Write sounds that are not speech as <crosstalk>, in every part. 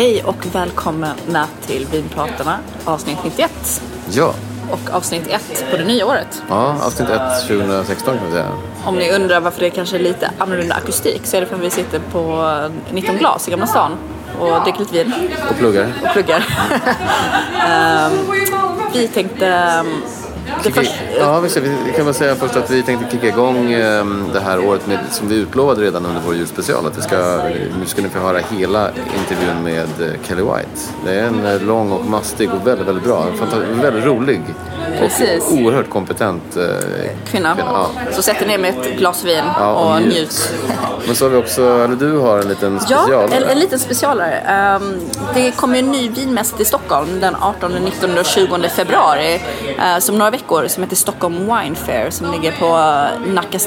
Hej och välkomna till Vinpratarna avsnitt 91. Ja, Och avsnitt 1 på det nya året. ja avsnitt 1 2016 kan vi säga. Om ni undrar varför det kanske är lite annorlunda akustik så är det för att vi sitter på 19 glas i Gamla stan och dricker lite vin Och pluggar. och pluggar. <laughs> Ehm, vi tänkte... ehm, först, Ja, vi kan väl säga först att vi tänkte kicka igång eh, det här året med, som vi utlovade redan under vår julspecial. Att vi ska, nu ska ni få höra hela intervjun med eh, Kelly White. Det är en eh, lång och mastig och väldigt, väldigt bra. Väldigt rolig Precis. oerhört kompetent eh, kvinna. Ja. Så sätter ner med ett glas vin Ja, och och njut. njut. <laughs> Men så har vi också, eller du har en liten Ja, special. en, en liten specialare. Ehm, det kommer en ny vinmässa till Stockholm den 18, 19 och 20 februari. eh, som några veckor som heter Stockholm Wine Fair som ligger på uh, Nacka,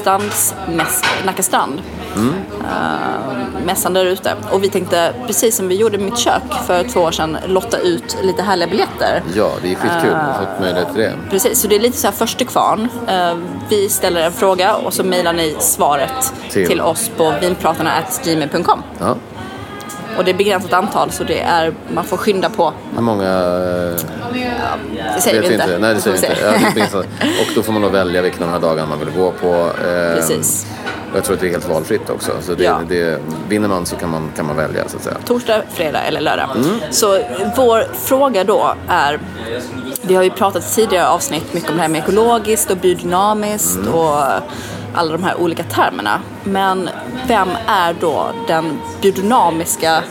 mäss, strand. Mm. Eh, mässan där ute. Och vi tänkte, precis som vi gjorde med mitt kök för två år sedan, lotta ut lite härliga biljetter. Ja, det är skitkul. Jag har fått möjlighet till det. Precis, så det är lite så här första kvarn. Eh, vi ställer en fråga och så mejlar ni svaret Till. till, oss på vinpratarna.gmail.com. Ja. Och det är begränsat antal så det är, man får skynda på. Hur många eh, Det säger vi inte. Nej, det säger vi inte. Ja, och då får man då välja vilken av de här dagarna man vill gå på. Eh, Precis. och Jag tror att det är helt valfritt också. Så det, Ja. det, vinner man så kan man, kan man välja så att säga. Torsdag, fredag eller lördag. Mm. Så vår fråga då är vi har ju pratat i tidigare avsnitt mycket om det här med ekologiskt och biodynamiskt Mm. och alla de här olika termerna. Men vem är då den biodynamiska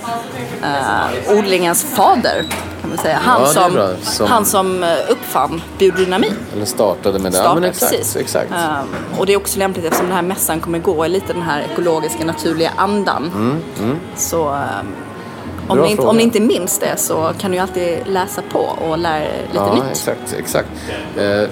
eh, odlingens fader? Kan man säga. Han, Ja, som. Som- han som eh, uppfann biodynami. Eller startade med det. Ja, startar, men exakt. precis. exakt. Ehm, och det är också lämpligt eftersom den här mässan kommer gå i lite den här ekologiska naturliga andan. Så ehm, om, Mm, Bra ni inte, om ni inte minns det så kan ni ju alltid läsa på och lära er lite ja, nytt. exakt. exakt. Eh,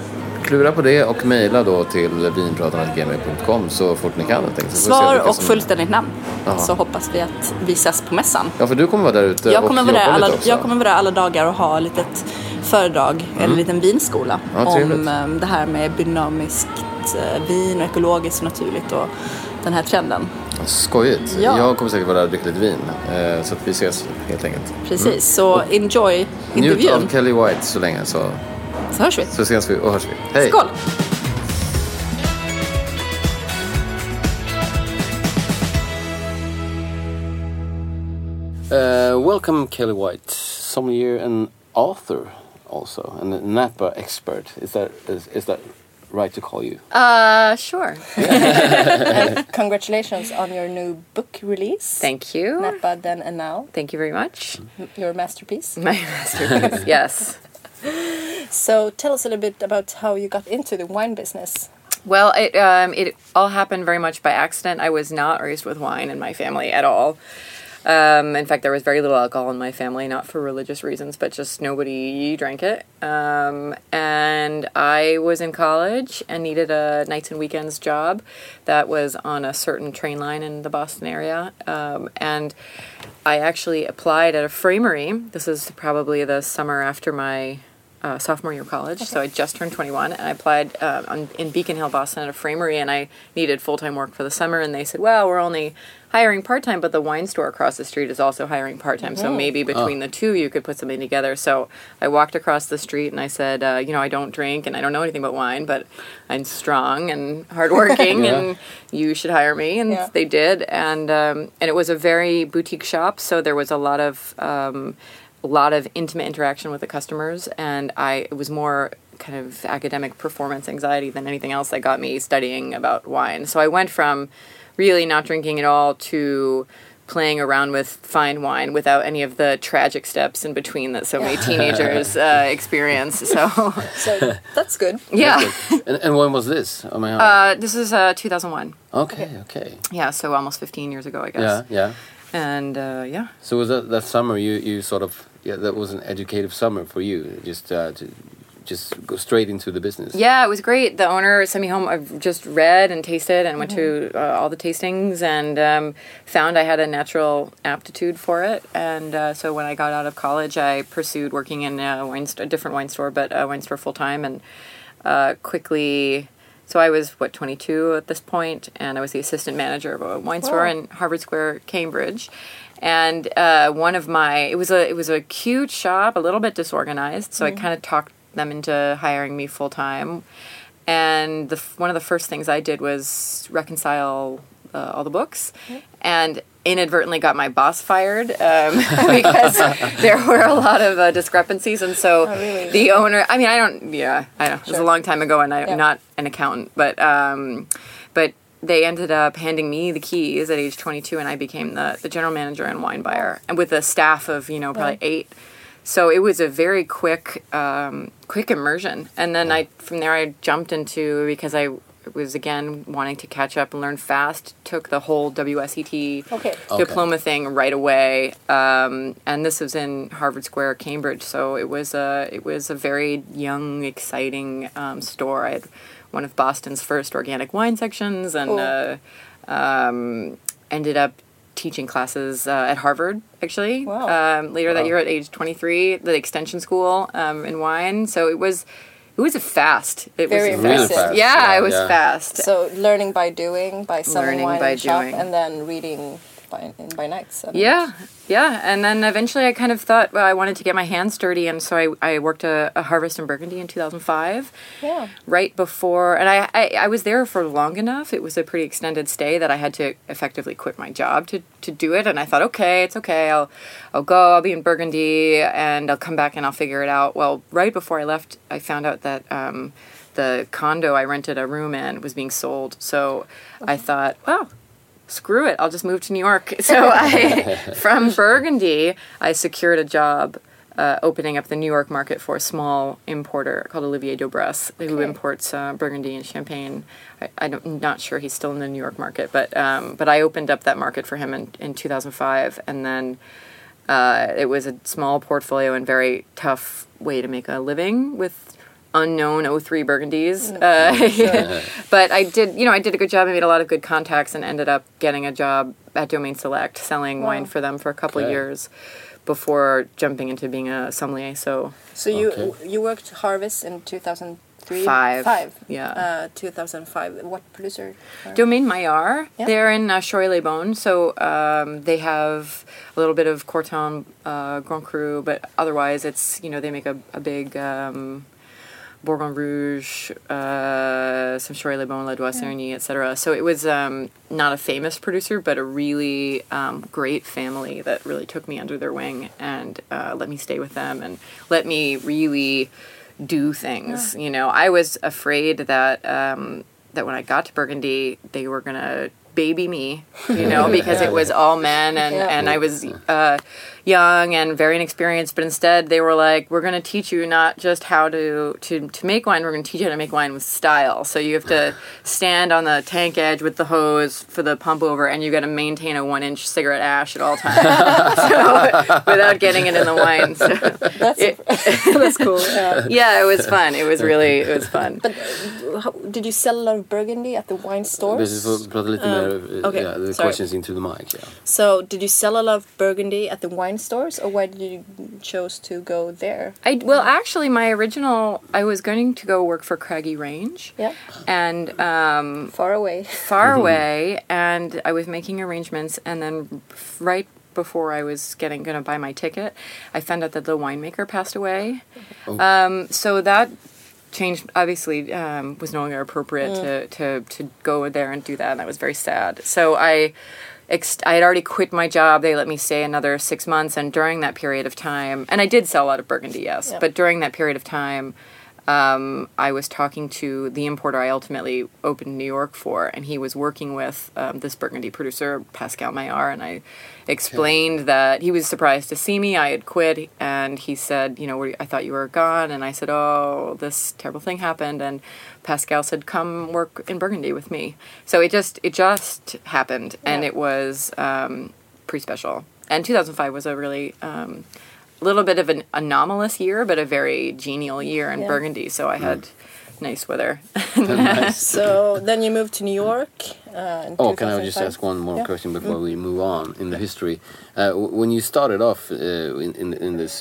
klura på det och mejla då till vinpratarna.gmail.com så fort ni kan. Så Svar och som- fullständigt namn. Jaha. Så hoppas vi att vi ses på mässan. Ja, för du kommer vara där ute Jag kommer, och vara där alla, lite också. jag kommer vara där alla dagar och ha ett litet föredrag, eller en liten vinskola Mm. Ja, om ehm, det här med biodynamiskt eh, vin och ekologiskt och naturligt och den här trenden. Skojigt. Ja. Jag kommer säkert vara där och dricka lite vin. Eh, så att vi ses helt enkelt. Precis, så enjoy Mm. Njut intervjun av Kelly White så länge så, så hörs vi. så ses vi och hörs vi. Hej! Skål! Uh, welcome, Kelly White, sommelier and author, also, and a Napa expert. Is that is, is that right to call you? Uh, sure. <laughs> Congratulations on your new book release. Thank you. Napa Then and Now, Thank you very much. your masterpiece. My <laughs> masterpiece. yes. <laughs> So tell us a little bit about how you got into the wine business. Well, it um, it all happened very much by accident. I was not raised with wine in my family at all. Um, in fact, there was very little alcohol in my family, not for religious reasons, but just nobody drank it. Um, and I was in college and needed a nights and weekends job that was on a certain train line in the Boston area. Um, and I actually applied at a framery. This is probably the summer after my uh, sophomore year of college. So I just turned 21 and I applied uh, on, in Beacon Hill, Boston at a framery and I needed full time work for the summer. And they said, well, we're only hiring part time, but the wine store across the street is also hiring part time. So maybe between the two, you could put something together. So I walked across the street and I said, uh, you know, I don't drink and I don't know anything about wine, but I'm strong and hardworking <laughs> and you should hire me. And Yeah. they did. And, um, and it was a very boutique shop. So there was a lot of, um, a lot of intimate interaction with the customers. And I, it was more kind of academic performance anxiety than anything else that got me studying about wine. So I went from really not drinking at all to playing around with fine wine without any of the tragic steps in between that so many <laughs> teenagers uh, experience. So, So that's good. <laughs> yeah. and, and when was this? I mean, Uh, this is uh, 2001. okay, okay. Yeah, so almost 15 years ago, I guess. Yeah, yeah. And uh, yeah. So was that that summer you you sort of yeah that was an educative summer for you just uh, to just go straight into the business. Yeah, it was great. The owner sent me home. I've just read and tasted and went to uh, all the tastings and um, found I had a natural aptitude for it. And uh, so when I got out of college, I pursued working in a wine st- a different wine store, but a wine store full time, and uh, quickly. So I was what 22 at this point, and I was the assistant manager of a wine store in Harvard Square, Cambridge. And uh, one of my it was a it was a cute shop, a little bit disorganized. So I kind of talked them into hiring me full time. And the one of the first things I did was reconcile uh, all the books, and inadvertently got my boss fired um, <laughs> because there were a lot of uh, discrepancies. And so really? the owner, I mean, I don't, yeah, I know it was a long time ago, and I'm Yeah. not an accountant, but um, but they ended up handing me the keys at age 22 and i became the, the general manager and wine buyer and with a staff of you know probably eight. So it was a very quick um, quick immersion. And then i from there i jumped into because i was again wanting to catch up and learn fast took the whole wset Okay. diploma thing right away um, and this was in harvard square cambridge so it was a it was a very young exciting um, store i had one of boston's first organic wine sections and Cool. uh, um, ended up teaching classes uh, at harvard actually Wow. um, later that year at age 23 the extension school um, in wine so it was it was a fast it Very was impressive. Really fast, yeah, yeah, it was yeah. fast So learning by doing, by selling Learning wine by in shop, doing. and then reading by by nights. and- Yeah, yeah. And then eventually I kind of thought, well, I wanted to get my hands dirty. And so I, I worked a, a Harvest in Burgundy in 2005. Yeah. Right before, and I, I, I was there for long enough. It was a pretty extended stay that I had to effectively quit my job to, to do it. And I thought, okay, it's okay. I'll, I'll go, I'll be in Burgundy and I'll come back and I'll figure it out. Well, right before I left, I found out that, um, the condo I rented a room in was being sold. So I thought, well, screw it, I'll just move to New York. <laughs> So I, <laughs> from Burgundy, I secured a job uh, opening up the New York market for a small importer called Olivier Dobress, who imports uh, Burgundy and Champagne. I, I'm not sure he's still in the New York market, but um, but I opened up that market for him in, in 2005, and then uh, it was a small portfolio and very tough way to make a living with unknown 03 burgundies uh, <laughs> but i did you know i did a good job i made a lot of good contacts and ended up getting a job at domaine select selling wine for them for a couple Okay. years before jumping into being a sommelier so So you Okay. you worked Harvest in 2003? Five. Five. Yeah. Uh, 2005. What producer? uh, Domaine Maillard. Yeah. They're in uh, Chorey-les-Beaune, so um, they have a little bit of Corton uh, Grand Cru, but otherwise it's you know they make a, a big um, Bourgogne Rouge, uh, some Chorey-les-Beaune, La Doisserny, etc. So it was um, not a famous producer, but a really um, great family that really took me under their wing and uh, let me stay with them and let me really do things. You know, I was afraid that um, that when I got to Burgundy, they were gonna baby me, you know, <laughs> because it was all men and Yeah. and I was uh, young and very inexperienced. But instead, they were like, "We're gonna teach you not just how to to to make wine. We're gonna teach you how to make wine with style. So you have to stand on the tank edge with the hose for the pump over, and you've got to maintain a one inch cigarette ash at all times, <laughs> so, without getting it in the wine. So, That's <laughs> that's cool. Yeah. yeah, it was fun. It was really it was fun. But how, did you sell a lot of Burgundy at the wine store? This is prata lite mer, uh, okay, yeah, the sorry. questions into the mic. Yeah. So did you sell a lot of Burgundy at the wine wine stores, or why did you chose to go there? I well, actually, my original I was going to go work for Craggy Range. Yeah. And um, Far away. <laughs> far away, and I was making arrangements, and then right before I was getting gonna buy my ticket, I found out that the winemaker passed away. Um, so that changed. Obviously, um, was no longer appropriate to, to to go there and do that, and I was very sad. So I. Ex- I had already quit my job. They let me stay another six months, and during that period of time, and I did sell a lot of Burgundy, yes, but during that period of time, um, I was talking to the importer I ultimately opened New York for, and he was working with um, this Burgundy producer, Pascal Maillard, and I explained that he was surprised to see me. I had quit, and he said, "You know, I thought you were gone," and I said, "Oh, this terrible thing happened," and Pascal said, "Come work in Burgundy with me." So it just it just happened, and it was um, pretty special. And 2005 was a really um, little bit of an anomalous year, but a very genial year in Yeah. Burgundy. So I had nice weather. <laughs> <laughs> So then you moved to New York. Uh, Oh, can I just ask one more Yeah. question before we move on in the history? Uh, w- when you started off uh, in, in in this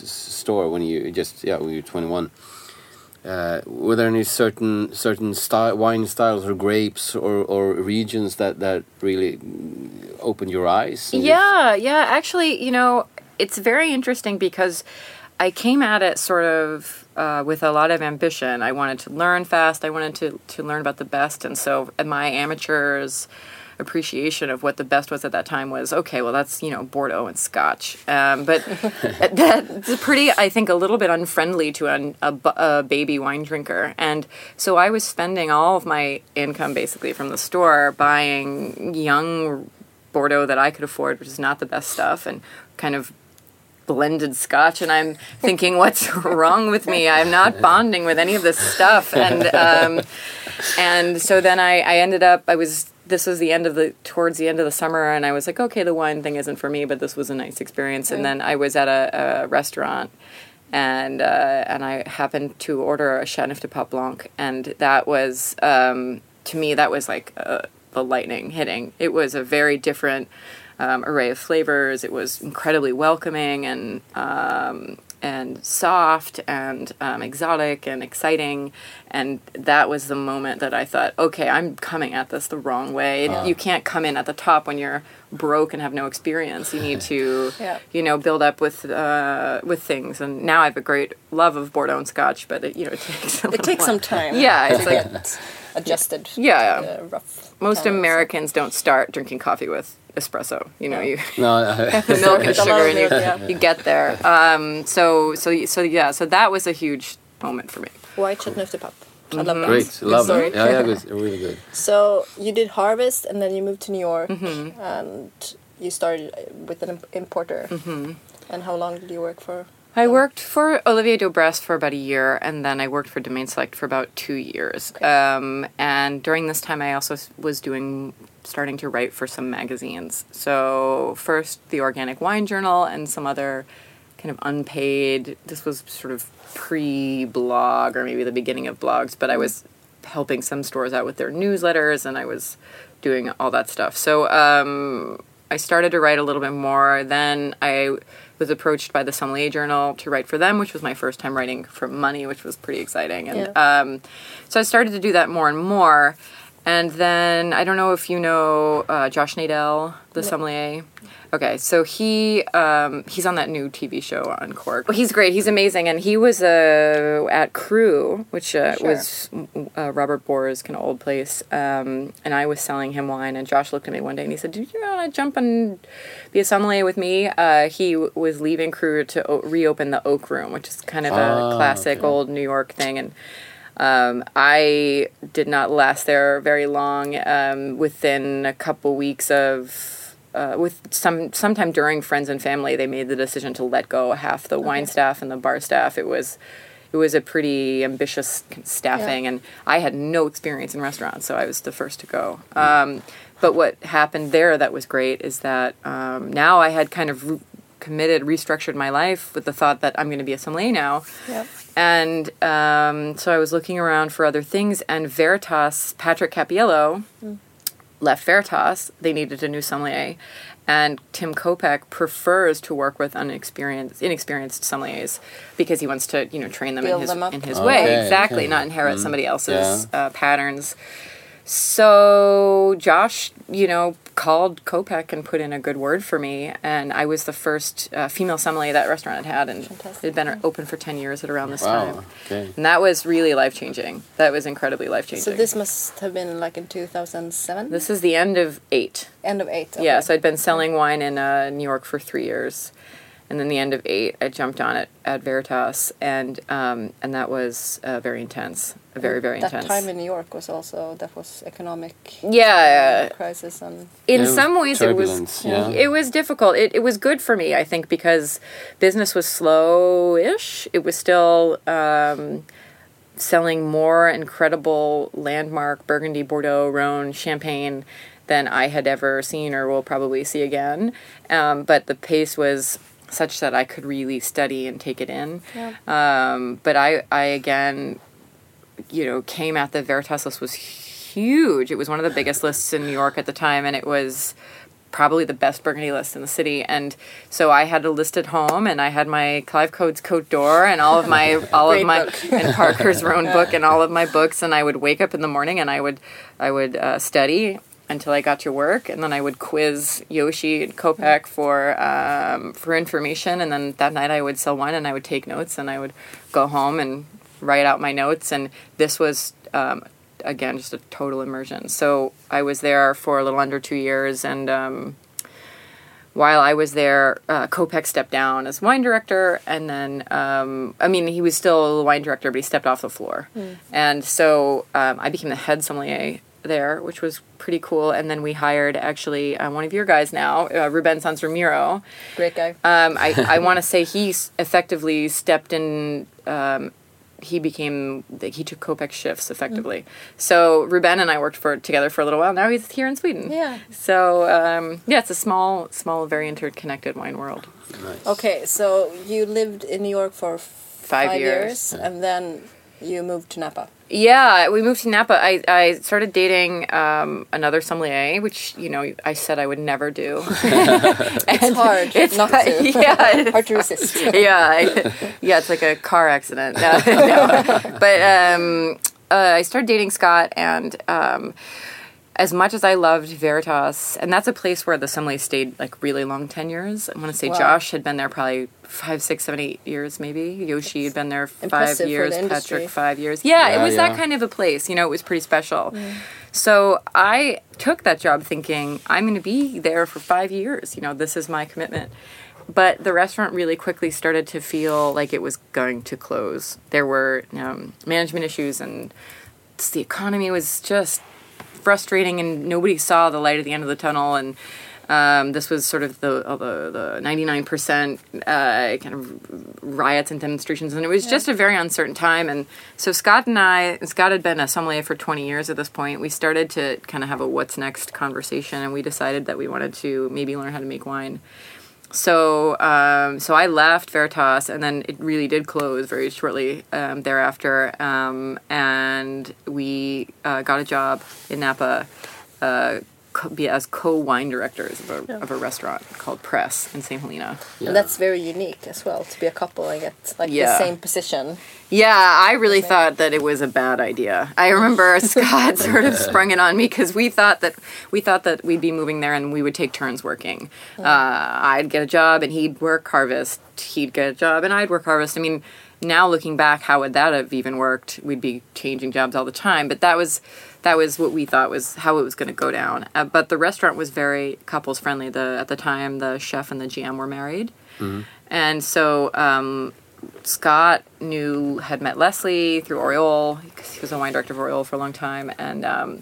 store, when you just yeah, when you were twenty one, uh, were there any certain certain style, wine styles or grapes or, or regions that that really mm, opened your eyes? Yeah, yeah. Actually, you know, it's very interesting because I came at it sort of uh, with a lot of ambition. I wanted to learn fast. I wanted to to learn about the best, and so my amateurs appreciation of what the best was at that time was okay well that's you know bordeaux and scotch um, but <laughs> <laughs> that's pretty i think a little bit unfriendly to an, a, a baby wine drinker and so i was spending all of my income basically from the store buying young Bordeaux that I could afford, which is not the best stuff, and kind of blended scotch. And I'm thinking, what's <laughs> wrong with me? I'm not bonding with any of this stuff. And um, and so then I, I ended up. I was. This was the end of the towards the end of the summer, and I was like, okay, the wine thing isn't for me, but this was a nice experience. And then I was at a, a restaurant and uh, and I happened to order a Chateauneuf de Pape Blanc, and that was um, to me that was like uh, the lightning hitting. It was a very different um, array of flavors. It was incredibly welcoming and um, and soft and um, exotic and exciting, and that was the moment that I thought, okay, I'm coming at this the wrong way. You can't come in at the top when you're broke and have no experience. You need to <laughs> Yeah. you know, build up with uh, with things. And now I have a great love of Bordeaux and Scotch, but it, you know, <laughs> it takes It takes while. some time. Yeah, it's like adjusted. Yeah. the rough. most times. Americans don't start drinking coffee with espresso. You know, you No, I- <laughs> the <laughs> milk and With sugar, and you, yeah. you get there. Um, so so so yeah, so that was a huge moment for me. White Chateauneuf de Pape. I love that. Mm-hmm. great, Good love story. it. Yeah, yeah, good, <laughs> really good. So you did harvest, and then you moved to New York, Mm-hmm. and you started with an importer. Mm-hmm. And how long did you work for? I worked for Olivier Dobrest for about a year, and then I worked for Domaine Select for about two years. Um, and during this time, I also was doing, starting to write for some magazines. So first, the Organic Wine Journal, and some other kind of unpaid. This was sort of pre-blog, or maybe the beginning of blogs, but I was helping some stores out with their newsletters, and I was doing all that stuff. So um, I started to write a little bit more. Then I was approached by the Sommelier Journal to write for them, which was my first time writing for money, which was pretty exciting. And um, so I started to do that more and more. And then I don't know if you know uh, Josh Nadel, the sommelier. Okay, so he um, he's on that new TV show on Cork. He's great. He's amazing, and he was uh, at Cru, which uh, Sure. was uh, Robert Bohr's kind of old place. Um, and I was selling him wine, and Josh looked at me one day and he said, "Do you want to jump and be a sommelier with me?" Uh, he w- was leaving Cru to o- reopen the Oak Room, which is kind of a Ah, classic okay. old New York thing, and. Um, I did not last there very long. Um, within a couple weeks of, uh, with some sometime during friends and family, they made the decision to let go half the wine staff and the bar staff. It was, it was a pretty ambitious staffing, and I had no experience in restaurants, so I was the first to go. Um, but what happened there that was great is that um, now I had kind of. Re- committed restructured my life with the thought that i'm going to be a sommelier now Yep. And um, so I was looking around for other things, and Veritas, Patrick Cappiello, left Veritas. They needed a new sommelier, and Tim Kopec prefers to work with unexperienced, inexperienced sommeliers because he wants to, you know, train them in his them in his Okay, way. Exactly, okay. not inherit somebody else's Yeah. uh, patterns. So Josh, you know, called Kopec and put in a good word for me, and I was the first uh, female sommelier that restaurant had had, and it had been open for ten years at around this Wow. time. Okay. And that was really life changing. That was incredibly life changing. So this must have been like in 2007? this is the end of eight. End of 8. Yeah, so I'd been selling wine in uh, New York for three years, and then the end of eight, I jumped on it at Veritas, and um, and that was uh, very intense, very very that intense. time in New York was also that was economic yeah, crisis and in It some ways it was yeah. it was difficult. It, it was good for me i think because business was slow-ish. It was still um, selling more incredible landmark burgundy bordeaux rhone champagne than i had ever seen or will probably see again. Um, but the pace was such that i could really study and take it in um, but i i again you know, came at the Veritas list was huge. It was one of the biggest lists in New York at the time, and it was probably the best Burgundy list in the city. And so I had a list at home, and I had my Clive Coates Cote d'Or and all of my <laughs> all of my book. <laughs> and Parker's Rhone book and all of my books. And I would wake up in the morning and I would I would uh, study until I got to work, and then I would quiz Yoshi and Kopec for um, for information, and then that night I would sell wine and I would take notes, and I would go home and write out my notes, and this was. Um, Again, just a total immersion. So I was there for a little under two years, and um, while I was there, uh, Kopec stepped down as wine director, and then um, I mean he was still the wine director, but he stepped off the floor, and so um, I became the head sommelier there, which was pretty cool. And then we hired actually uh, one of your guys now, uh, Ruben Sanz Ramiro. great guy. Um, I I <laughs> want to say he effectively stepped in. Um, he became he took Kopec shifts effectively. So Ruben and I worked for together for a little while. Now he's here in Sweden. Yeah. So um, yeah, it's a small, small, very interconnected wine world. Okay, so you lived in New York for f- Five years. and then you moved to Napa. Yeah, we moved to Napa. I, I started dating um, another sommelier, which you know I said I would never do. <laughs> <laughs> It's hard <laughs> It's not hard- to. yeah. hard to resist. yeah, I, yeah, it's like a car accident. No, no. But um, uh, I started dating Scott, and um, as much as I loved Veritas, and that's a place where the sommelier stayed like really long tenures. I want to say Wow. Josh had been there probably five, six, seven, eight years, maybe. Yoshi had been there five impressive for years. the. Patrick five years. Yeah, it Yeah, was that kind of a place. You know, it was pretty special. So I took that job thinking I'm going to be there for five years. You know, this is my commitment. But the restaurant really quickly started to feel like it was going to close. There were um, management issues, and the economy was just frustrating, and nobody saw the light at the end of the tunnel. And um, this was sort of the uh, the the ninety nine percent uh, kind of riots and demonstrations, and it was just a very uncertain time. And so Scott and I, Scott had been a sommelier for twenty years at this point. We started to kind of have a what's next conversation, and we decided that we wanted to maybe learn how to make wine. So, um, so I left Veritas, and then it really did close very shortly um, thereafter. Um, and we uh, got a job in Napa, uh, co- be as co-wine directors of a, of a restaurant called Press in St. Helena. Yeah. And that's very unique as well to be a couple and get like the same position. Yeah, I really thought that it was a bad idea. I remember <laughs> Scott <laughs> sort of sprung it on me because we thought that we thought that we'd be moving there and we would take turns working. Uh, I'd get a job and he'd work harvest. He'd get a job and I'd work harvest. I mean, now looking back, how would that have even worked? We'd be changing jobs all the time. But that was that was what we thought was how it was going to go down. Uh, but the restaurant was very couples friendly. The at the time, the chef and the GM were married, and so um, Scott knew had met Leslie through Oriole because he was a wine director of Oriole for a long time, and um,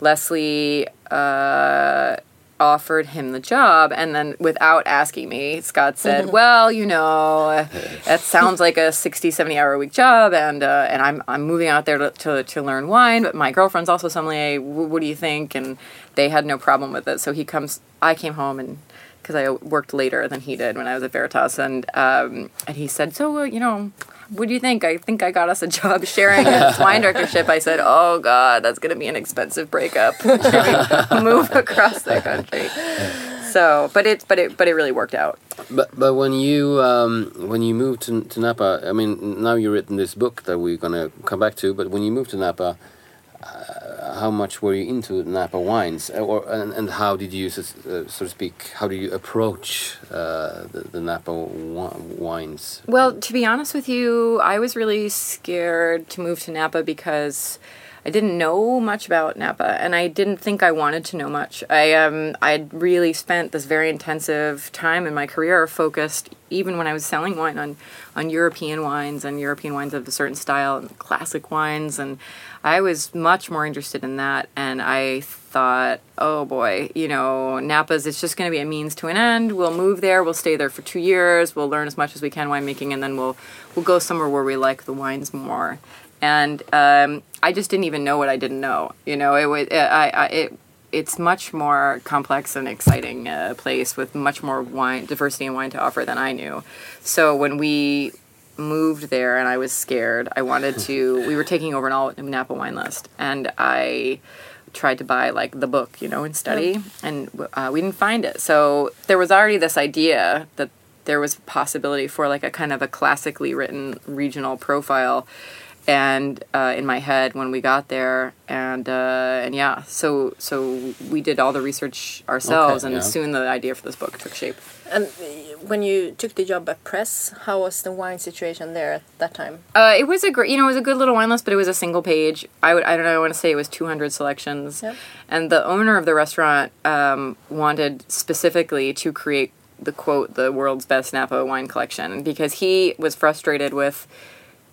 Leslie uh, offered him the job, and then without asking me, Scott said, <laughs> "Well, you know, that sounds like a 60, 70 hour a week job, and uh, and I'm I'm moving out there to, to to learn wine, but my girlfriend's also sommelier. W- what do you think?" And they had no problem with it. So he comes. I came home and because I worked later than he did when I was at Veritas, and um, and he said, "So uh, you know, what do you think? I think I got us a job sharing a <laughs> wine directorship. I said, oh God, that's going to be an expensive breakup. <laughs> Move across the country. So, but it, but it, but it really worked out. But but when you um, when you moved to, to Napa, I mean, now you've written this book that we're gonna come back to. But when you moved to Napa, uh, how much were you into Napa wines, Uh, or and, and how did you, so, uh, so to speak, how do you approach uh, the, the Napa wines? Well, to be honest with you, I was really scared to move to Napa because I didn't know much about Napa, and I didn't think I wanted to know much. I um I really spent this very intensive time in my career focused, even when I was selling wine, on on European wines and European wines of a certain style, and classic wines, and I was much more interested in that. And I thought, oh boy, you know, Napa's it's just going to be a means to an end. We'll move there, we'll stay there for two years, we'll learn as much as we can winemaking, and then we'll we'll go somewhere where we like the wines more and um, I just didn't even know what I didn't know. You know, it was I, I it it's much more complex and exciting uh, place with much more wine diversity in wine to offer than I knew. So when we moved there and I was scared, I wanted to. <laughs> we were taking over an all Napa wine list, and I tried to buy like the book, you know, and study, and uh, we didn't find it. So there was already this idea that there was possibility for like a kind of a classically written regional profile and uh, in my head when we got there and uh, and yeah so so we did all the research ourselves Okay, and yeah. soon the idea for this book took shape And when you took the job at Press, how was the wine situation there at that time? uh, it was a great you know it was a good little wine list but it was a single page i would i don't know i want to say it was 200 selections Yep. and the owner of the restaurant um, wanted specifically to create the quote the world's best napa wine collection because he was frustrated with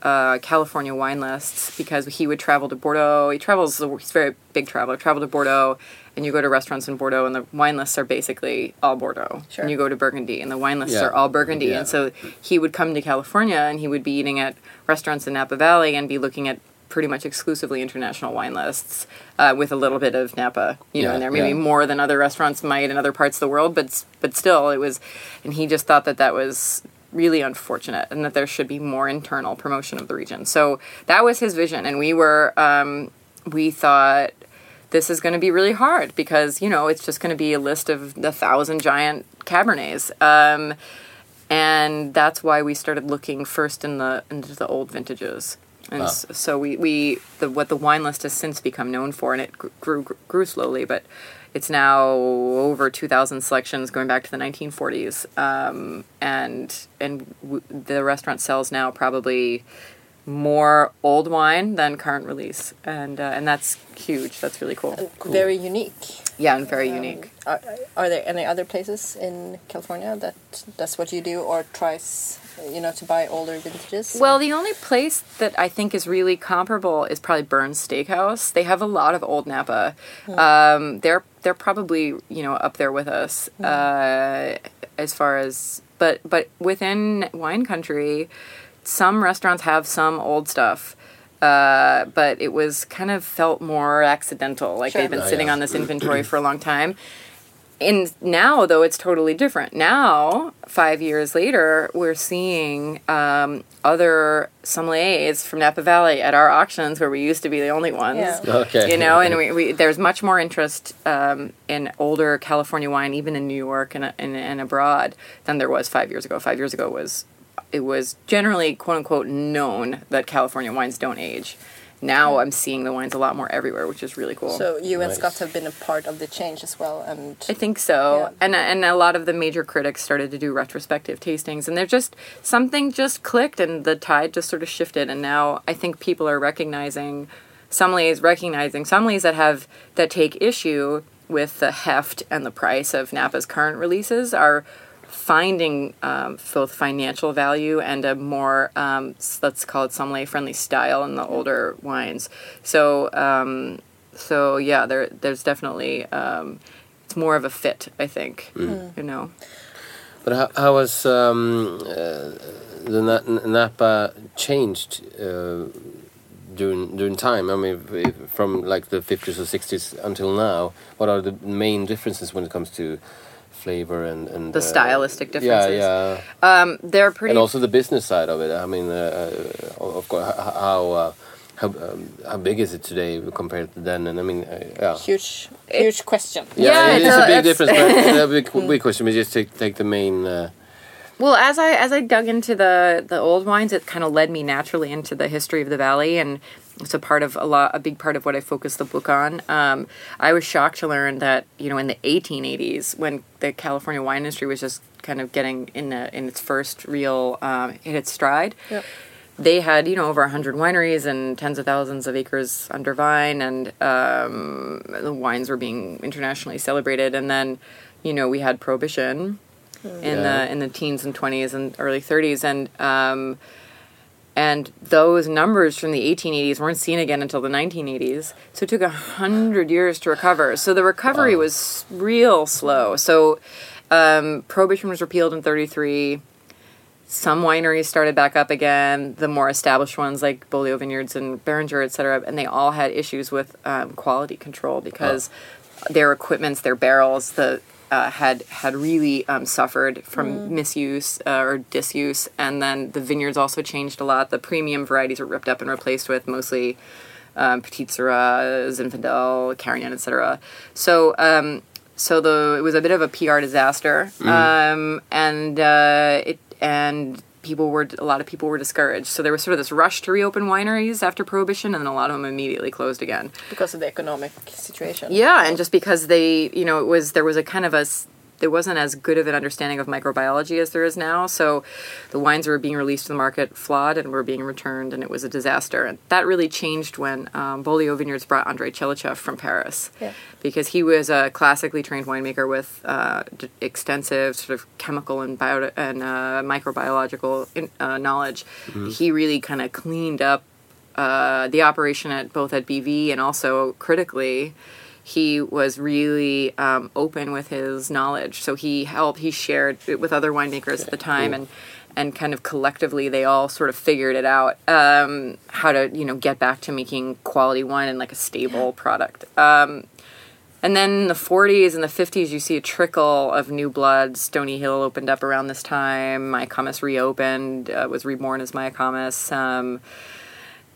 uh, California wine lists because he would travel to Bordeaux. He travels; he's a very big traveler. Travel to Bordeaux, and you go to restaurants in Bordeaux, and the wine lists are basically all Bordeaux. Sure. And you go to Burgundy, and the wine lists Yeah. are all Burgundy. Yeah. And so he would come to California, and he would be eating at restaurants in Napa Valley, and be looking at pretty much exclusively international wine lists uh, with a little bit of Napa, you know, Yeah, in there. Maybe yeah. more than other restaurants might in other parts of the world, but but still, it was. And he just thought that that was really unfortunate and that there should be more internal promotion of the region. So that was his vision, and we were um, we thought this is going to be really hard because you know it's just going to be a list of the thousand giant cabernets. Um, and that's why we started looking first in the into the old vintages. And so we, we the what the wine list has since become known for, and it grew grew, grew slowly, but it's now over 2,000 selections going back to the 1940s, um, and and w- the restaurant sells now probably more old wine than current release, and uh, and that's huge. That's really cool. Very unique. Yeah, and very unique. Are, are there any other places in California that that's what you do or tries, you know, to buy older vintages? Well, the only place that I think is really comparable is probably Bern's Steakhouse. They have a lot of old Napa. Um, they're they're probably you know up there with us uh, as far as but but within wine country, some restaurants have some old stuff. Uh, but it was kind of felt more accidental, like Sure. they've been Oh, sitting yeah. on this inventory for a long time. And now, though, it's totally different. Now, five years later, we're seeing um, other sommeliers from Napa Valley at our auctions, where we used to be the only ones. Yeah. Okay. You know, and we, we there's much more interest um, in older California wine, even in New York and, and and abroad, than there was five years ago. Five years ago was it was generally quote unquote known that California wines don't age. Now mm. I'm seeing the wines a lot more everywhere, which is really cool. So you and Scott have been a part of the change as well, and I think so. Yeah. And and a lot of the major critics started to do retrospective tastings and they're just something just clicked and the tide just sort of shifted and now I think people are recognizing sommeliers recognizing sommeliers that have that take issue with the heft and the price of Napa's current releases are finding um, both financial value and a more um, let's call it sommelier friendly style in the older wines. So um, so yeah, there there's definitely um, it's more of a fit, I think. You know. But how, how has um, uh, the Na- Napa changed uh, during during time? I mean, if- if- from like the fifties or sixties until now, what are the main differences when it comes to flavor and and The uh, stylistic differences. yeah. Um, they're pretty. and also the business side of it. I mean, uh, uh, of course, how uh, how um, how big is it today compared to then? And I mean, uh, yeah. Huge, huge question. Yeah, Yeah, it it's is a- a big it's- difference. But <laughs> a big, big question. We just take take the main. Uh, Well, as I as I dug into the the old wines, it kind of led me naturally into the history of the valley, and it's a part of a lot a big part of what I focused the book on. Um, I was shocked to learn that you know in the 1880s, when the California wine industry was just kind of getting in a, in its first real um, hit its stride. Yep. They had, you know, over 100 wineries and tens of thousands of acres under vine, and um, the wines were being internationally celebrated. And then, you know, we had prohibition in Yeah. the in the teens and 20s and early 30s and um and those numbers from the 1880s weren't seen again until the 1980s so it took a hundred years to recover. So the recovery was real slow. So um, prohibition was repealed in 33 some wineries started back up again the more established ones like Beaulieu Vineyards and Beringer et cetera and they all had issues with um, quality control because their equipments their barrels the uh, had had really um, suffered from misuse uh, or disuse. And then the vineyards also changed a lot. The premium varieties were ripped up and replaced with mostly um, Petite Sirah, Zinfandel, Carignan, etc. So, um, so the it was a bit of a PR disaster, um, and uh, it and people were a lot of people were discouraged. So there was sort of this rush to reopen wineries after prohibition, and then a lot of them immediately closed again. Because of the economic situation. Yeah, and just because they, you know, it was there was a kind of a there wasn't as good of an understanding of microbiology as there is now. So the wines were being released to the market flawed and were being returned, and it was a disaster. And that really changed when um, Beaulieu Vineyards brought André Tchelistcheff from Paris, Yeah. because he was a classically trained winemaker with uh, d- extensive sort of chemical and bio and uh, microbiological in, uh, knowledge. He really kind of cleaned up uh, the operation at both at BV and also critically, he was really um, open with his knowledge. So he helped, he shared it with other winemakers at the time, and and kind of collectively they all sort of figured it out um, how to you know get back to making quality wine and like a stable product. Um, and then in the 40s and the 50s, you see a trickle of new blood. Stony Hill opened up around this time. Mayacamas reopened, uh, was reborn as Mayacamas. Um,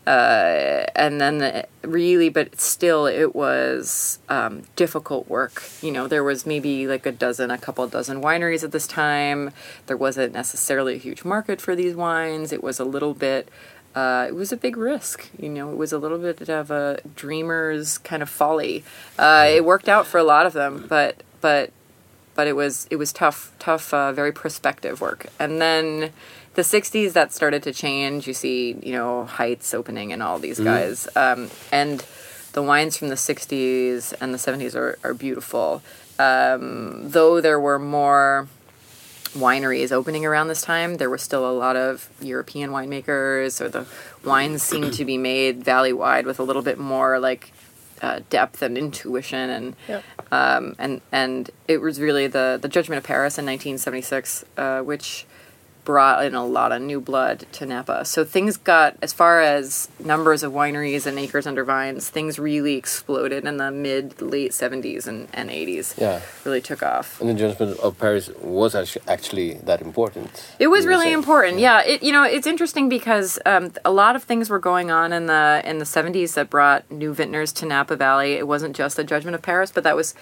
uh, and then the, really, but still, it was um, difficult work. You know, there was maybe like a dozen, a couple dozen wineries at this time. There wasn't necessarily a huge market for these wines. It was a little bit. Uh, it was a big risk, you know. It was a little bit of a dreamer's kind of folly. Uh, it worked out for a lot of them, but but but it was it was tough, tough, uh, very prospective work. And then the '60s that started to change. You see, you know, Heitz opening and all these guys, um, and the wines from the '60s and the '70s are are beautiful. Um, though there were more wineries opening around this time, there were still a lot of European winemakers, or the wines seemed to be made valley wide with a little bit more like uh, depth and intuition, and Yep. um, and and it was really the the Judgment of Paris in 1976, uh, which brought in a lot of new blood to Napa. So things got, as far as numbers of wineries and acres under vines, things really exploded in the mid late 70s and, and 80s. Yeah. really took off. and the Judgment of Paris was actu- actually that important. It was really say. important. Yeah. It you know it's interesting because um, a lot of things were going on in the in the seventies that brought new vintners to Napa Valley. It wasn't just the Judgment of Paris, but that was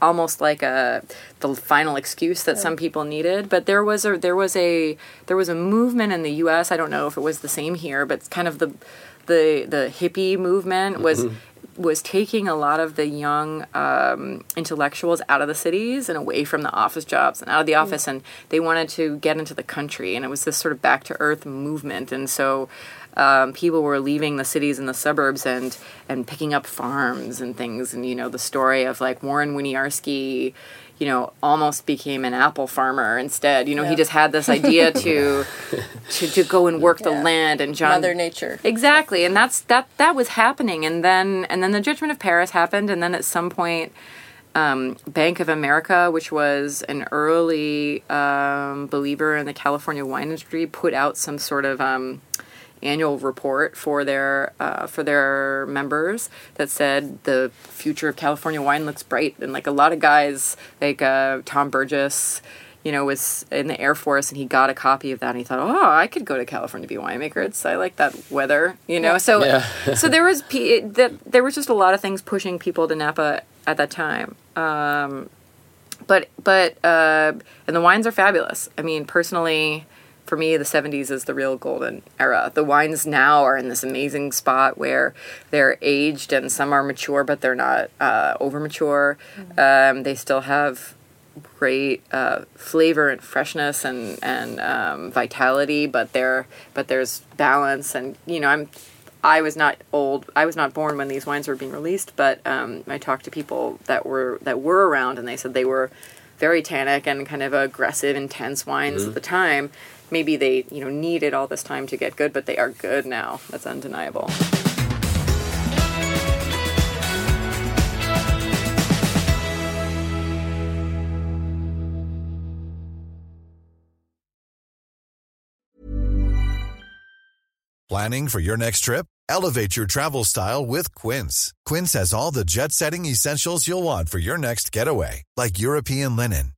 almost like a the final excuse that some people needed. But there was a there was a there was a movement in the U.S. I don't know if it was the same here, but it's kind of the the the hippie movement was was taking a lot of the young um, intellectuals out of the cities and away from the office jobs and out of the office, and they wanted to get into the country, and it was this sort of back to earth movement, and so. Um, people were leaving the cities and the suburbs and and picking up farms and things. And you know the story of like Warren Winiarski you know almost became an apple farmer instead. You know he just had this idea <laughs> to to to go and work the land and John Mother Nature. Exactly, and that's that that was happening, and then and then the Judgment of Paris happened, and then at some point, um, Bank of America, which was an early um, believer in the California wine industry, put out some sort of um, annual report for their uh, for their members that said the future of California wine looks bright, and like a lot of guys like uh, Tom Burgess you know, was in the Air Force and he got a copy of that and he thought, oh, I could go to California to be a winemaker. It's I like that weather, you know. So Yeah. so there was pe- that there was just a lot of things pushing people to Napa at that time. Um, but but uh, and the wines are fabulous. I mean, personally, for me, the '70s is the real golden era. The wines now are in this amazing spot where they're aged and some are mature, but they're not uh, over mature. Um, they still have great uh, flavor and freshness and and um, vitality, but there but there's balance and you know I'm I was not old. I was not born when these wines were being released, but um, I talked to people that were that were around, and they said they were very tannic and kind of aggressive, intense wines at the time. Maybe they you know needed all this time to get good, but they are good now. That's undeniable. Planning for your next trip? Elevate your travel style with Quince. Quince has all the jet setting essentials you'll want for your next getaway, like European linen,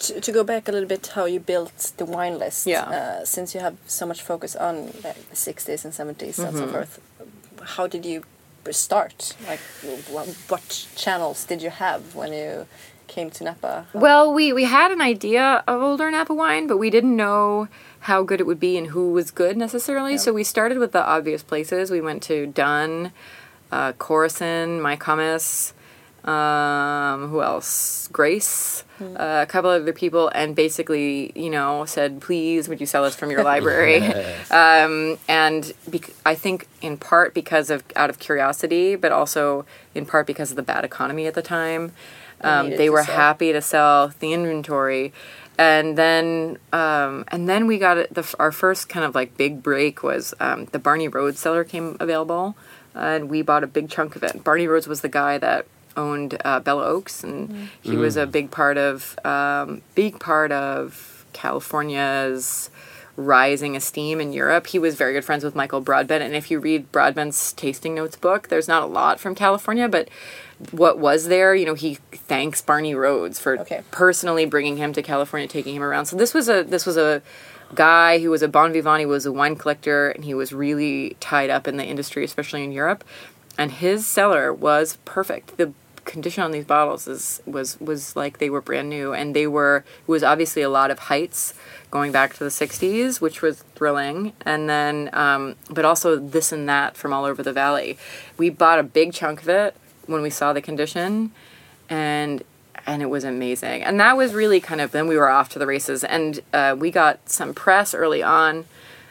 To, to go back a little bit, how you built the wine list. Yeah. Uh, since you have so much focus on like, the 60s and 70s and so Mm-hmm. forth, how did you start? Like, what, what channels did you have when you came to Napa? Well, we we had an idea of older Napa wine, but we didn't know how good it would be and who was good necessarily. So we started with the obvious places. We went to Dunn, uh, Corison, Mayacamas, um, who else? Grace, uh, a couple other people, and basically, you know, said, "Please, would you sell us from your library?" <laughs> um, and bec- I think in part because of out of curiosity, but also in part because of the bad economy at the time. Um, they were sell. happy to sell the inventory, and then um, and then we got it, the our first kind of like big break was um, the Barney Rhodes cellar came available, and we bought a big chunk of it. Barney Rhodes was the guy that owned uh, Bella Oaks, and he was a big part of um, big part of California's rising esteem in Europe. He was very good friends with Michael Broadbent, and if you read Broadbent's tasting notes book, there's not a lot from California, but what was there, you know, he thanks Barney Rhodes for Okay. personally bringing him to California, taking him around. So this was a this was a guy who was a bon vivant. He was a wine collector, and he was really tied up in the industry, especially in Europe. And his cellar was perfect. The condition on these bottles is was was like they were brand new, and they were it was obviously a lot of Heitz going back to the '60s, which was thrilling. And then, um, but also this and that from all over the valley. We bought a big chunk of it when we saw the condition, and and it was amazing. And that was really kind of then we were off to the races, and uh, we got some press early on.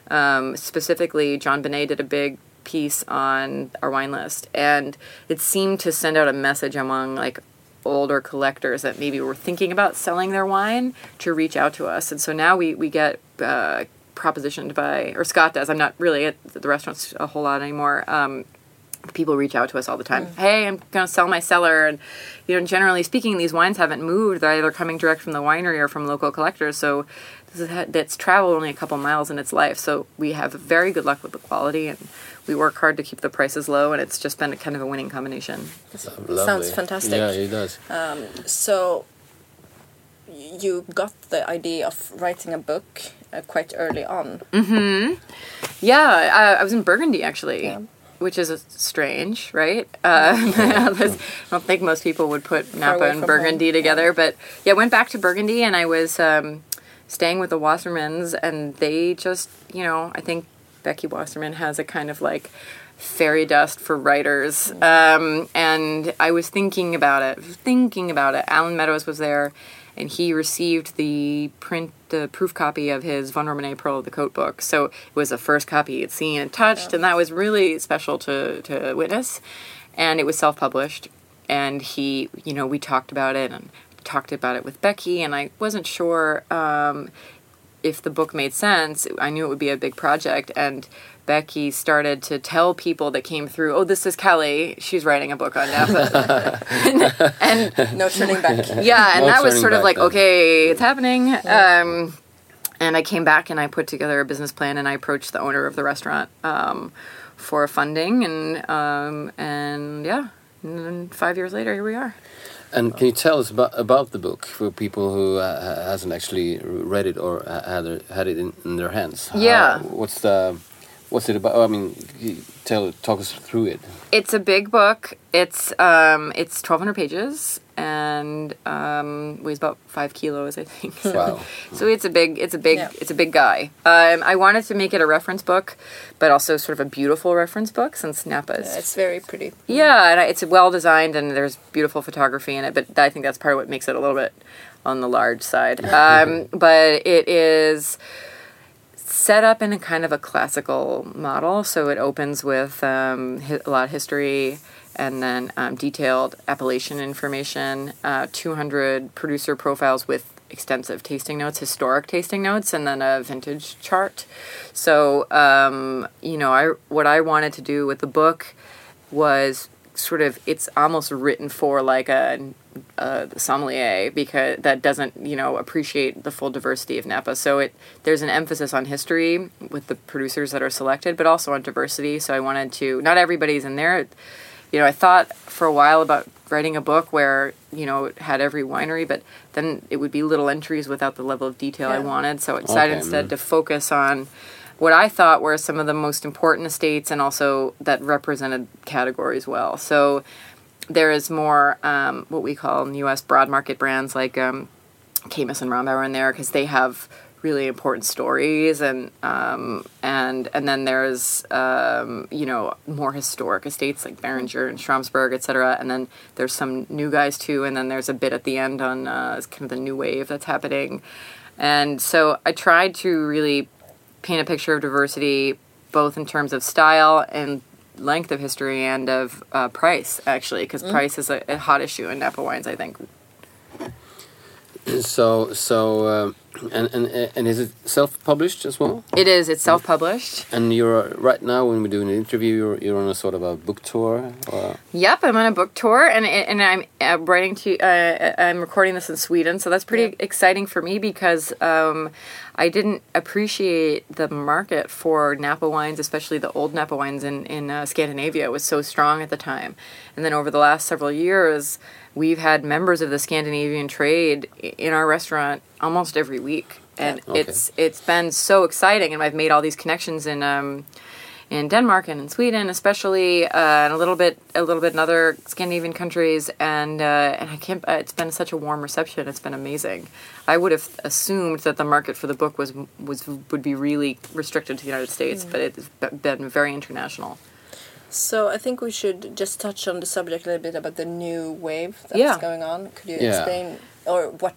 Um, specifically, Jon Bonné did a big piece on our wine list, and it seemed to send out a message among like older collectors that maybe were thinking about selling their wine to reach out to us. And so now we we get uh, propositioned by or Scott does. I'm not really at the restaurants a whole lot anymore. Um, people reach out to us all the time. Hey, I'm going to sell my cellar, and you know, generally speaking, these wines haven't moved. They're either coming direct from the winery or from local collectors. So this is, that's traveled only a couple miles in its life. So we have very good luck with the quality, and we work hard to keep the prices low. And it's just been a kind of a winning combination. Sounds fantastic. Yeah, it does. So you got the idea of writing a book uh, quite early on. Yeah, I, I was in Burgundy actually. Which is strange, right? <laughs> Uh, <laughs> I don't think most people would put Napa and Burgundy home. together, but yeah, I went back to Burgundy and I was um, staying with the Wassermans, and they just, you know, I think Becky Wasserman has a kind of like fairy dust for writers, um, and I was thinking about it, thinking about it. Allen Meadows was there, and he received the print, the proof copy of his Vosne-Romanée Pearl of the Côte book. So it was the first copy he'd seen and touched, and that was really special to to witness. And it was self published, and he, you know, we talked about it and talked about it with Becky, and I wasn't sure. Um, if the book made sense, I knew it would be a big project. And Becky started to tell people that came through, "Oh, this is Kelly. She's writing a book on Napa." <laughs> and No turning back. yeah, and No that was sort of like, then. okay, it's happening. Um, and I came back and I put together a business plan and I approached the owner of the restaurant um, for funding and um, and yeah, and then five years later, here we are. And can you tell us about about the book for people who uh, hasn't actually read it or had it, had it in, in their hands? Yeah. How- what's the what's it about? I mean, tell talk us through it. It's a big book. It's um, it's twelve hundred pages and um, weighs about five kilos, I think. <laughs> So, Wow. so it's a big, it's a big, Yeah. it's a big guy. Um, I wanted to make it a reference book, but also sort of a beautiful reference book since Napa is Yeah, it's very pretty. yeah, and I- it's well designed and there's beautiful photography in it, but I think that's part of what makes it a little bit on the large side. <laughs> Um, but it is set up in a kind of a classical model, so it opens with um, a lot of history and then um, detailed appellation information, uh, 200 producer profiles with extensive tasting notes, historic tasting notes, and then a vintage chart. So, um, you know, I what I wanted to do with the book was sort of it's almost written for like a, a sommelier because that doesn't you know appreciate the full diversity of Napa. So it there's an emphasis on history with the producers that are selected, but also on diversity. So I wanted to not everybody's in there. You know, I thought for a while about writing a book where you know it had every winery, but then it would be little entries without the level of detail I wanted. So I decided Okay, instead mm. to focus on what I thought were some of the most important estates and also that represented categories well. So there is more um, what we call in the U.S. broad market brands like um, Caymus and Rombauer in there because they have really important stories and um, and and then there's um, you know more historic estates like Beringer and Schramsberg, etc. And then there's some new guys too. And then there's a bit at the end on uh, kind of the new wave that's happening. And so I tried to really paint a picture of diversity, both in terms of style and length of history and of uh, price, actually, because price is a, a hot issue in Napa wines, I think. So so um, and and and is it self published as well? It is. It's self-published. And you're right now when we're doing an interview, you're you're on a sort of a book tour. Or, Yep, I'm on a book tour, and and I'm uh, writing to. Uh, I'm recording this in Sweden, so that's pretty exciting for me because um, I didn't appreciate the market for Napa wines, especially the old Napa wines in in uh, Scandinavia. It was so strong at the time, and then over the last several years, we've had members of the Scandinavian trade in our restaurant almost every week, and Okay. it's it's been so exciting, and I've made all these connections in. Um, in Denmark and in Sweden, especially, uh, and a little bit, a little bit in other Scandinavian countries, and uh, and I can't. Uh, it's been such a warm reception. It's been amazing. I would have assumed that the market for the book was was would be really restricted to the United States, but it's been very international. So I think we should just touch on the subject a little bit about the new wave that's Yeah. going on. Could you Yeah. explain, or what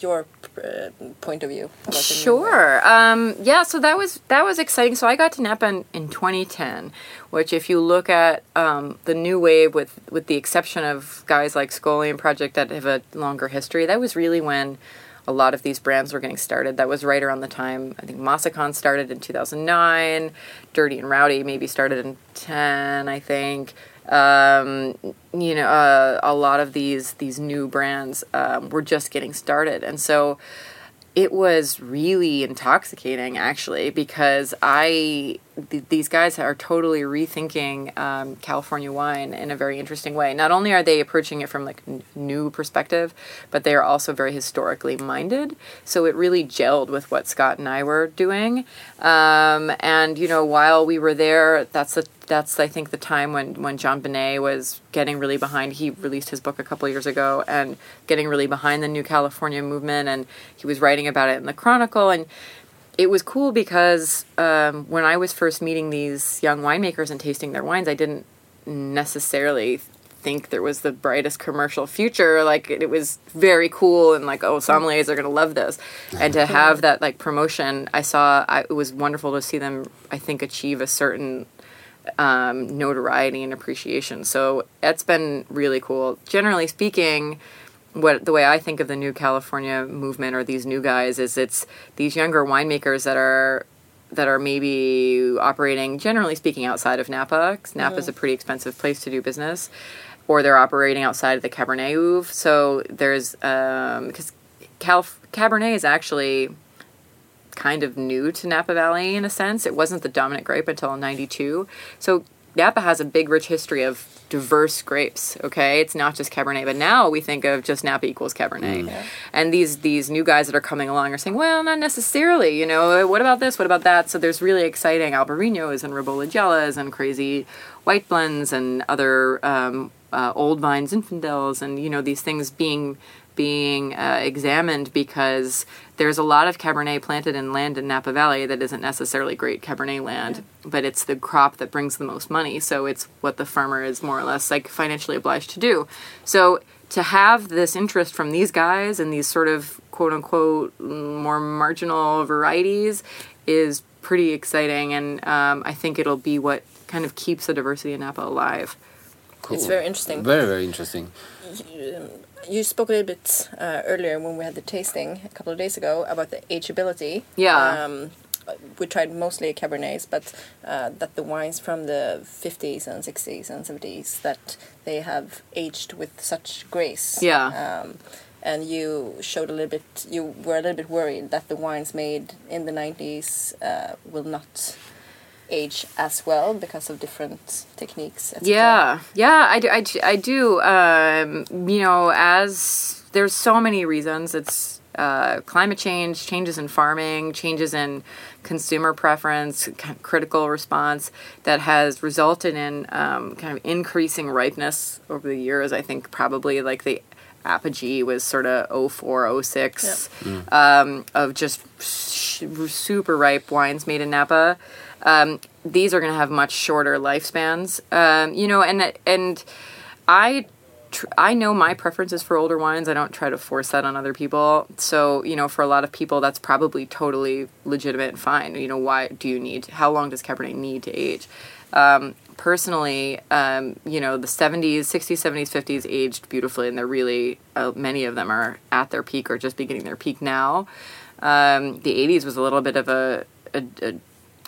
your uh, point of view? About the new wave? Sure. Um, yeah. So that was that was exciting. So I got to Napa in, in 2010, which, if you look at um, the new wave, with with the exception of guys like Scholium Project that have a longer history, that was really when a lot of these brands were getting started. That was right around the time I think Massican started in 2009. Dirty and Rowdy maybe started in 10, I think. Um, you know, uh, a lot of these these new brands um, were just getting started, and so it was really intoxicating actually because I th- these guys are totally rethinking um, California wine in a very interesting way. Not only are they approaching it from like n- new perspective, but they are also very historically minded. So it really gelled with what Scott and I were doing. Um, and you know, while we were there, that's that's I think the time when when Jon Bonné was getting really behind. He released his book a couple years ago and getting really behind the New California movement, and he was writing about it in the Chronicle and. It was cool because um, when I was first meeting these young winemakers and tasting their wines, I didn't necessarily think there was the brightest commercial future. Like it was very cool and like, oh, sommeliers are gonna love this. And to have that like promotion, I saw I, it was wonderful to see them. I think achieve a certain um, notoriety and appreciation. So it's been really cool. Generally speaking, what the way I think of the new California movement or these new guys is it's these younger winemakers that are that are maybe operating generally speaking outside of Napa. 'cause Napa is a pretty expensive place to do business, or they're operating outside of the Cabernet Oeuvre. So there's um, because Calif- Cabernet is actually kind of new to Napa Valley in a sense. It wasn't the dominant grape until 92. So Napa has a big, rich history of diverse grapes. Okay, it's not just Cabernet, but now we think of just Napa equals Cabernet. And these these new guys that are coming along are saying, well, not necessarily. You know, what about this? What about that? So there's really exciting Albarinos and Ribolla Giallas and crazy white blends and other um, uh, old vines, Zinfandels, and you know these things being being uh, examined because there's a lot of Cabernet planted in land in Napa Valley that isn't necessarily great Cabernet land, but it's the crop that brings the most money. So it's what the farmer is more or less like financially obliged to do. So to have this interest from these guys and these sort of quote unquote more marginal varieties is pretty exciting, and um, I think it'll be what kind of keeps the diversity in Napa alive. Cool. It's very interesting. Very, very interesting. You spoke a little bit uh, earlier when we had the tasting a couple of days ago about the ageability. Yeah. Um, we tried mostly Cabernets, but uh, that the wines from the 50s and 60s and 70s that they have aged with such grace. Yeah. Um, and you showed a little bit. You were a little bit worried that the wines made in the 90s uh, will not age as well because of different techniques. etc. Yeah, yeah, I do. I, do- I do. Um, you know, as there's so many reasons. It's uh, climate change, changes in farming, changes in consumer preference, critical response that has resulted in um, kind of increasing ripeness over the years. I think probably like the apogee was sort of 04, 06 um, of just sh- super ripe wines made in Napa. Um, these are going to have much shorter lifespans, um, you know, and and I tr- I know my preferences for older wines. I don't try to force that on other people. So, you know, for a lot of people, that's probably totally legitimate and fine. You know, why do you need, how long does Cabernet need to age? Um, personally, um, you know, the 70s, 60s, 70s, 50s aged beautifully, and they're really, uh, many of them are at their peak or just beginning their peak now. Um, the 80s was a little bit of a, a, a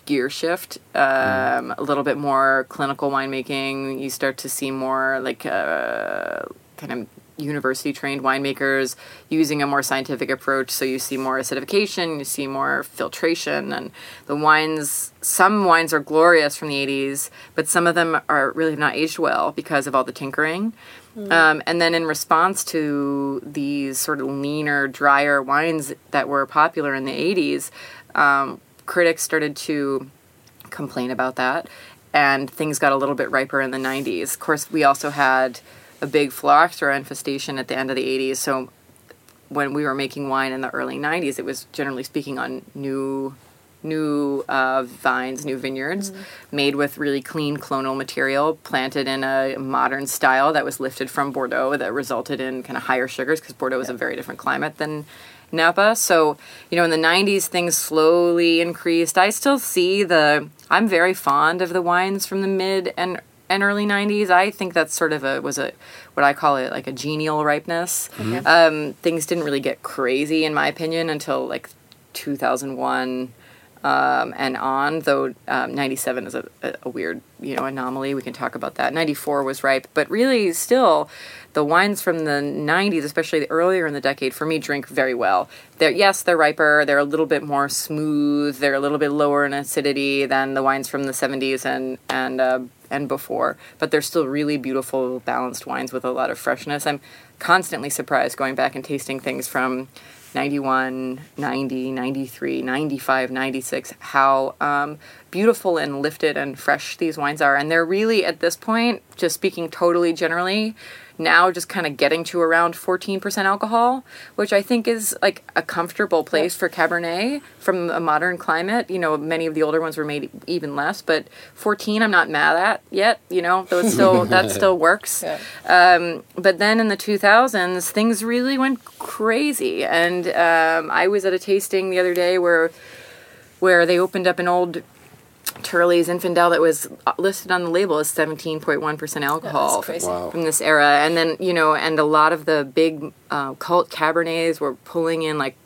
gear shift, um, a little bit more clinical winemaking. You start to see more like uh, kind of university trained winemakers using a more scientific approach. So you see more acidification, you see more filtration, and the wines. Some wines are glorious from the 80s, but some of them are really not aged well because of all the tinkering. Um, and then in response to these sort of leaner, drier wines that were popular in the 80s, um, critics started to complain about that, and things got a little bit riper in the 90s. Of course, we also had a big phylloxera infestation at the end of the 80s, so when we were making wine in the early 90s, it was generally speaking on new new uh, vines, new vineyards, made with really clean clonal material, planted in a modern style that was lifted from Bordeaux, that resulted in kind of higher sugars because Bordeaux is a very different climate than Napa. So, you know, in the 90s, things slowly increased. I still see the, I'm very fond of the wines from the mid and and early 90s i think that's sort of a was a what i call it like a genial ripeness. Um, things didn't really get crazy in my opinion until like 2001 um, and on though um, 97 is a, a weird you know anomaly. We can talk about that. 94 was ripe but really still the wines from the 90s especially earlier in the decade for me drink very well they're yes they're riper they're a little bit more smooth they're a little bit lower in acidity than the wines from the 70s and and uh, and before but they're still really beautiful balanced wines with a lot of freshness i'm constantly surprised going back and tasting things from 91, 90, 93, 95, 96, how um, beautiful and lifted and fresh these wines are. And they're really, at this point, just speaking totally generally, now just kind of getting to around 14% alcohol, which I think is like a comfortable place for Cabernet from a modern climate. You know, many of the older ones were made even less, but 14 I'm not mad at yet, you know, though it's still, <laughs> that still works. Yeah. Um, but then in the 2000s, things really went crazy. And um, I was at a tasting the other day where where they opened up an old Turley's Zinfandel that was uh, listed on the label as 17.1% alcohol crazy. Wow. from this era. And then, you know, and a lot of the big uh, cult Cabernets were pulling in like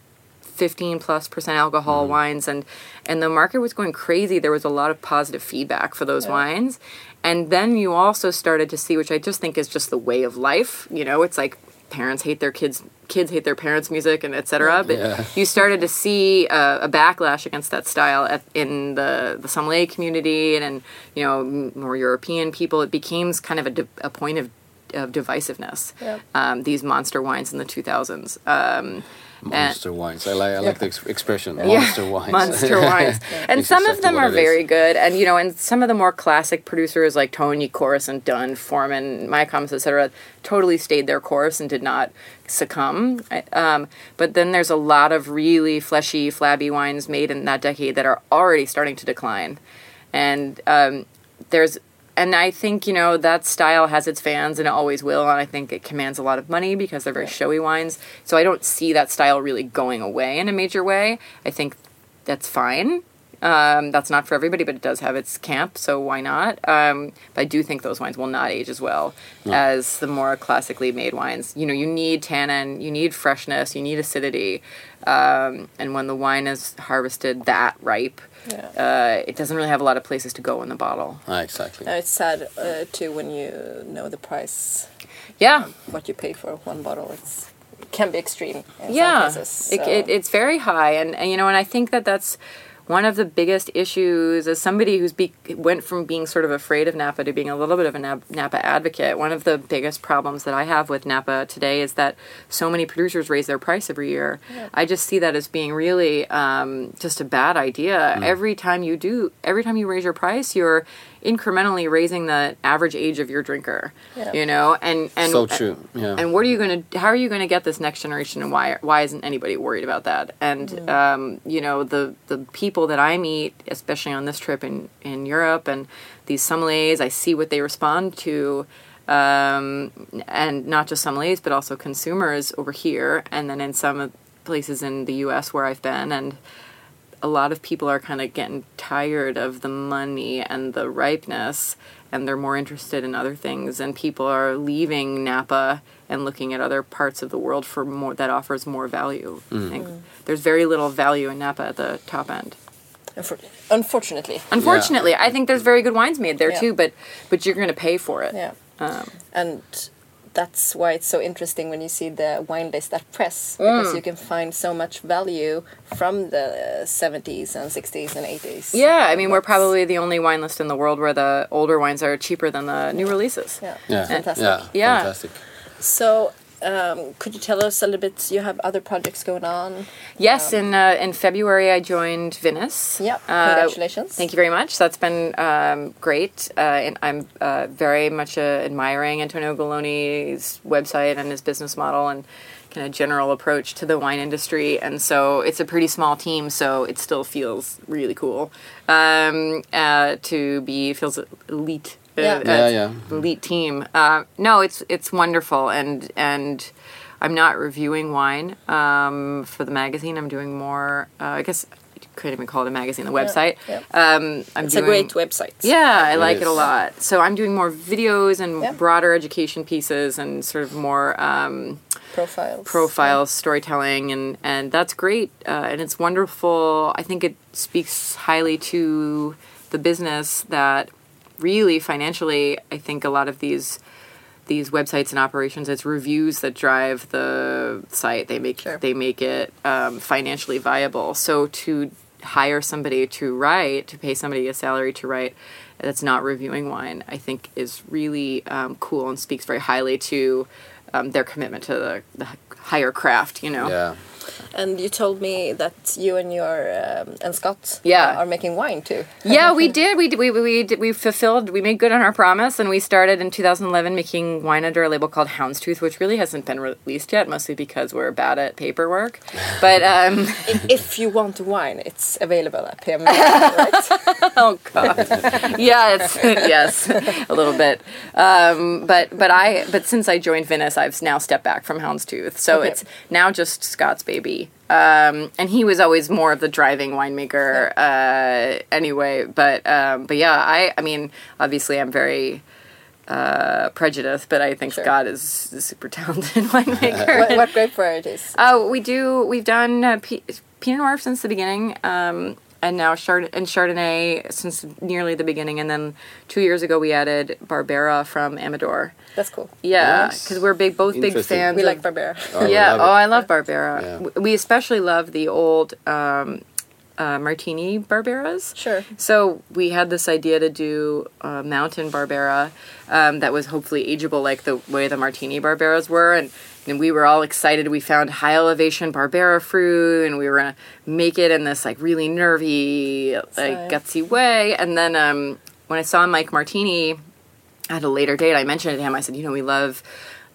15 plus percent alcohol wines and and the market was going crazy there was a lot of positive feedback for those wines and then you also started to see which i just think is just the way of life you know it's like parents hate their kids kids hate their parents music and etc but Yeah. you started to see uh, a backlash against that style at, in the the sommelier community and, and you know more european people it became kind of a, di- a point of of divisiveness Yep. um, these monster wines in the 2000s um, and- Monster wines. I like I like the ex- expression. Monster wines. <laughs> monster <laughs> wines. And some of them are very good. And you know, and some of the more classic producers like Togni, Corison, Dunn, Forman, Mayacamas, etc., totally stayed their course and did not succumb. Um, but then there's a lot of really fleshy, flabby wines made in that decade that are already starting to decline. And um, there's and I think you know that style has its fans and it always will, and I think it commands a lot of money because they're very showy wines. So I don't see that style really going away in a major way. I think that's fine. Um, that's not for everybody, but it does have its camp, so why not? Um, but I do think those wines will not age as well as the more classically made wines. You know, you need tannin, you need freshness, you need acidity, um, and when the wine is harvested that ripe, uh, it doesn't really have a lot of places to go in the bottle. Ah, exactly. Now it's sad uh, too when you know the price, Yeah, what you pay for one bottle. It's it can be extreme in yeah, some cases. it, it, it's very high, and, and you know, and I think that that's one of the biggest issues as somebody who's be, went from being sort of afraid of Napa to being a little bit of a Nap- Napa advocate. One of the biggest problems that I have with Napa today is that so many producers raise their price every year. I just see that as being really um, just a bad idea. Every time you do, every time you raise your price, you're incrementally raising the average age of your drinker. Yeah. You know, and and So true, yeah. And what are you going to? How are you going to get this next generation? And why? Why isn't anybody worried about that? And um, you know, the the people that I meet, especially on this trip in in Europe, and these sommeliers, I see what they respond to. Um, and not just sommeliers, but also consumers over here, and then in some places in the U.S. where I've been, and a lot of people are kind of getting tired of the money and the ripeness and they're more interested in other things and people are leaving napa and looking at other parts of the world for more that offers more value i think there's very little value in napa at the top end Unfor- unfortunately. unfortunately i think there's very good wines made there Yeah. too but but you're going to pay for it Yeah. Um, and that's why it's so interesting when you see the wine list at press because you can find so much value from the uh, 70s and 60s and 80s. yeah i mean we're probably the only wine list in the world where the older wines are cheaper than the new releases Yeah. Yeah, Fantastic. yeah, Yeah. fantastic. So, um, could you tell us a little bit? You have other projects going on. Yes, in uh, in February I joined Vinous. Yeah, Uh, congratulations. thank you very much. That's been um, great, uh, and I'm uh, very much uh, admiring Antonio Galloni's website and his business model and kind of general approach to the wine industry. And so it's a pretty small team, so it still feels really cool um, uh, to be feels elite. Uh, Yeah. Yeah, yeah. elite team. Uh, no, it's it's wonderful, and and I'm not reviewing wine um, for the magazine. I'm doing more. Uh, I guess you couldn't even call it a magazine, the website. yeah. Um, I'm It's a great website. Yeah, I like it a lot. So I'm doing more videos and Yeah. broader education pieces and sort of more um, Profiles. profiles, storytelling, and and that's great. Uh, and it's wonderful. I think it speaks highly to the business that really financially. I think a lot of these these websites and operations it's reviews that drive the site they make Sure. they make it um, financially viable so to hire somebody to write to pay somebody a salary to write that's not reviewing wine i think is really um, cool and speaks very highly to um, their commitment to the, the higher craft you know Yeah. And you told me that you and your um, and Scott Yeah. are making wine too. <laughs> yeah, we did. We. We we did, we fulfilled. We made good on our promise, and we started in 2011 making wine under a label called Houndstooth, which really hasn't been released yet, mostly because we're bad at paperwork. But um, <laughs> if you want wine, it's available at PM. <laughs> right? oh god, yeah, it's yes, a little bit. Um, but but I but since I joined Vinous, I've now stepped back from Houndstooth, so Okay. it's now just Scott's baby. Um, and he was always more of the driving winemaker uh, anyway. But um, but yeah, I I mean, obviously, I'm very uh, prejudiced, but I think Sure. Scott is a super talented <laughs> winemaker. what, what grape varieties? Oh, we do. We've done uh, P- Pinot Noir since the beginning, um, and now Chard- and Chardonnay since nearly the beginning. And then two years ago, we added Barbera from Amador. That's cool. Yeah, Nice. because we're big, both big fans. We of- like Barbera. Oh, yeah. Oh. I love Barbera. Yeah. We especially love the old um, uh, Martini Barberas. Sure. So we had this idea to do a mountain Barbera um, that was hopefully ageable, like the way the Martini Barberas were, and. And we were all excited. We found high elevation Barbera fruit, and we were gonna make it in this like really nervy, like gutsy way. And then um, when I saw Mike Martini at a later date, I mentioned it to him. I said, you know, we love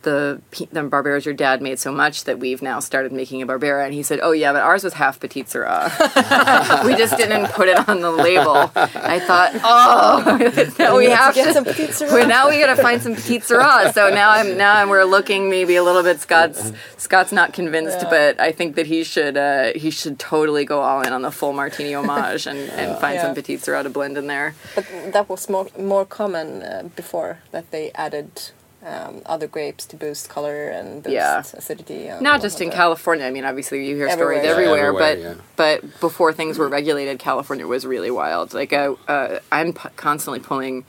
the the Barberas your dad made so much that we've now started making a Barbera. And he said, oh yeah, but ours was half Petite <laughs> we just didn't put it on the label. I thought, oh, <laughs> now we to have get to. some Well, now we got to find some Petite. So now I'm now I'm, we're looking maybe a little bit. Scott's Scott's not convinced, Yeah. but I think that he should uh, he should totally go all in on the full Martini homage and, and find Yeah. some Petite to blend in there. But that was more more common uh, before that they added um, other grapes to boost color and boost Yeah. acidity. And not just in whatnot. California. I mean, obviously you hear Everywhere. stories Yeah, everywhere, everywhere, but yeah. but before things were regulated, California was really wild. Like uh, uh, I'm p- constantly pulling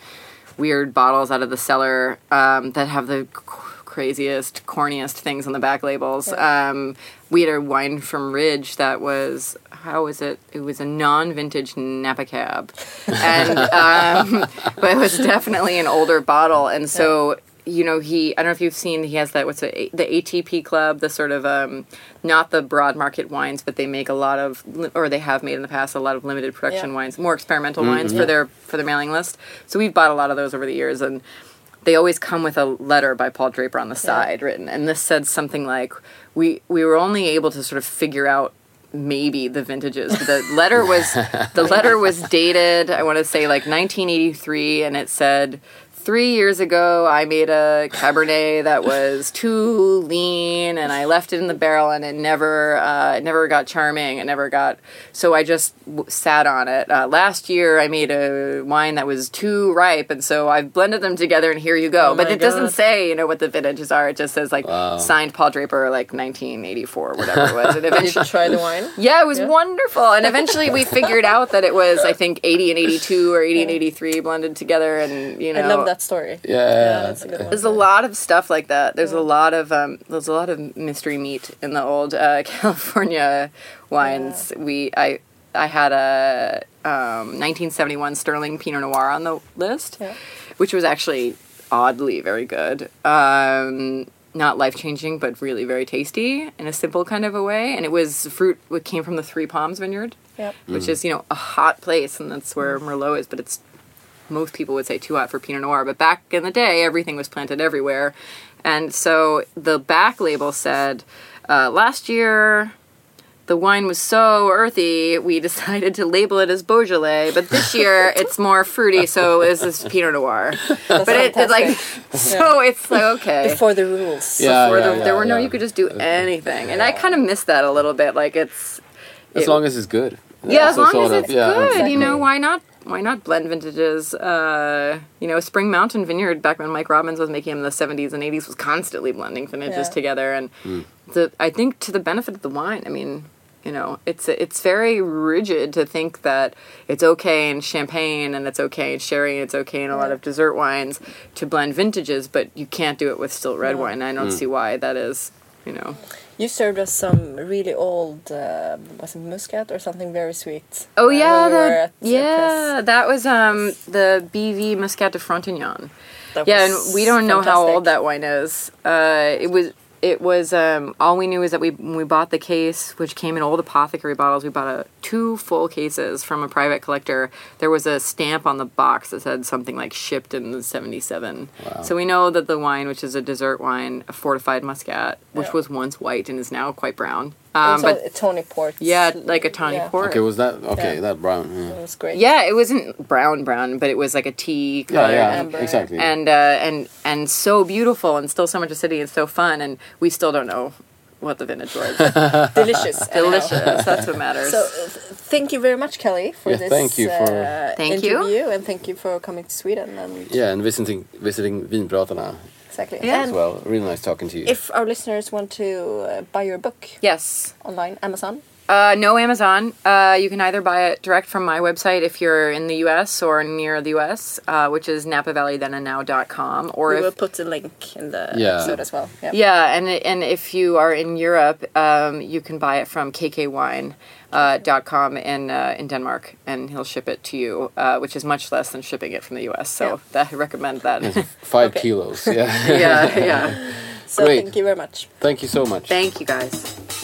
weird bottles out of the cellar um, that have the c- craziest, corniest things on the back labels. Um, we had a wine from Ridge that was how was it? It was a non-vintage Napa Cab, <laughs> and um, <laughs> but it was definitely an older bottle, and so you know he i don't know if you've seen he has that what's it the atp club the sort of um not the broad market wines but they make a lot of or they have made in the past a lot of limited production Yeah. wines more experimental wines for their for their mailing list. So we've bought a lot of those over the years and they always come with a letter by paul draper on the side written and this said something like we we were only able to sort of figure out maybe the vintages. The letter was the <laughs> letter was dated i want to say like 1983 and it said three years ago i made a cabernet that was <laughs> too lean and i left it in the barrel and it never uh, it never got charming it never got so i just w- sat on it uh, last year i made a wine that was too ripe and so i've blended them together and here you go Oh but it doesn't say you know what the vintages are it just says like signed paul draper like 1984 or whatever it was and <laughs> Did you eventually try the wine? yeah, it was wonderful. And eventually we <laughs> figured out that it was, I think, 80 and 82 or 80 and 83 blended together. And, you know, I love that story. Yeah. that's a good one. there's a lot of stuff like that. There's a lot of, um, there's a lot of mystery meat in the old uh, <laughs> California wines. We, I, I had a um, 1971 Sterling Pinot Noir on the list, Yeah. which was actually oddly very good. Um, not life changing, but really very tasty in a simple kind of a way. And it was fruit that came from the Three Palms Vineyard, Yep. which is you know a hot place, and that's where Merlot is. But it's most people would say too hot for Pinot Noir. But back in the day, everything was planted everywhere, and so the back label said uh, last year the wine was so earthy, we <laughs> decided to label it as Beaujolais. But this year, <laughs> it's more fruity, so is this Pinot Noir. but it, it's like, <laughs> so it's like okay. Before the rules. Yeah, Before yeah, the, yeah, there were no, you could just do anything, and I kind of miss that a little bit. Like it's As it- long as it's good. Yeah, as So long sort as of, it's yeah, good, exactly. you know, why not? Why not blend vintages? Uh, you know, Spring Mountain Vineyard back when Mike Robbins was making them in the '70s and '80s was constantly blending vintages Yeah. together, and the I think to the benefit of the wine. I mean, you know, it's it's very rigid to think that it's okay in champagne and it's okay in sherry and it's okay in a lot of dessert wines to blend vintages, but you can't do it with still red wine. I don't see why that is. You know. You served us some really old, uh, was it muscat or something very sweet? Oh uh, yeah, we were the, at the yeah, that was um the BV Muscat de Frontignan. That yeah, was and we don't know how old that wine is. Uh, it was it was um all we knew is that we we bought the case, which came in old apothecary bottles. We bought a two full cases from a private collector. There was a stamp on the box that said something like shipped in the '77. So we know that the wine, which is a dessert wine, a fortified Muscat, which was once white and is now quite brown. Um, Also, but Tawny Port. yeah, like a Tawny yeah. port. Okay, was that okay? Yeah. That brown. Yeah, It was great. Yeah, it wasn't brown brown, but it was like a tea color. yeah amber. exactly. And uh, and and so beautiful and still so much acidity and so fun and we still don't know what the vintage was. <laughs> Delicious. anyhow. Delicious. That's what matters. So, uh, thank you very much, Kelly, for Yeah, this thank you for- uh, Thank you. interview, and thank you for coming to Sweden. And yeah, and visiting visiting vinpratarna exactly. Yeah. as And well. Really nice talking to you. if our listeners want to uh, buy your book yes. online, Amazon. Uh, no Amazon. Uh, you can either buy it direct from my website if you're in the US or near the US, uh, which is napavalleythenandnow.com. Or We if will put the link in the Yeah. episode as well. Yeah. Yeah, and and if you are in Europe, um, you can buy it from KKWine. Uh, dot com in uh, in Denmark, and he'll ship it to you, uh, which is much less than shipping it from the U.S. So Yeah. that, I recommend that. Five Okay. kilos. <laughs> Yeah. yeah, yeah. So Great. thank you very much. Thank you so much. Thank you, guys.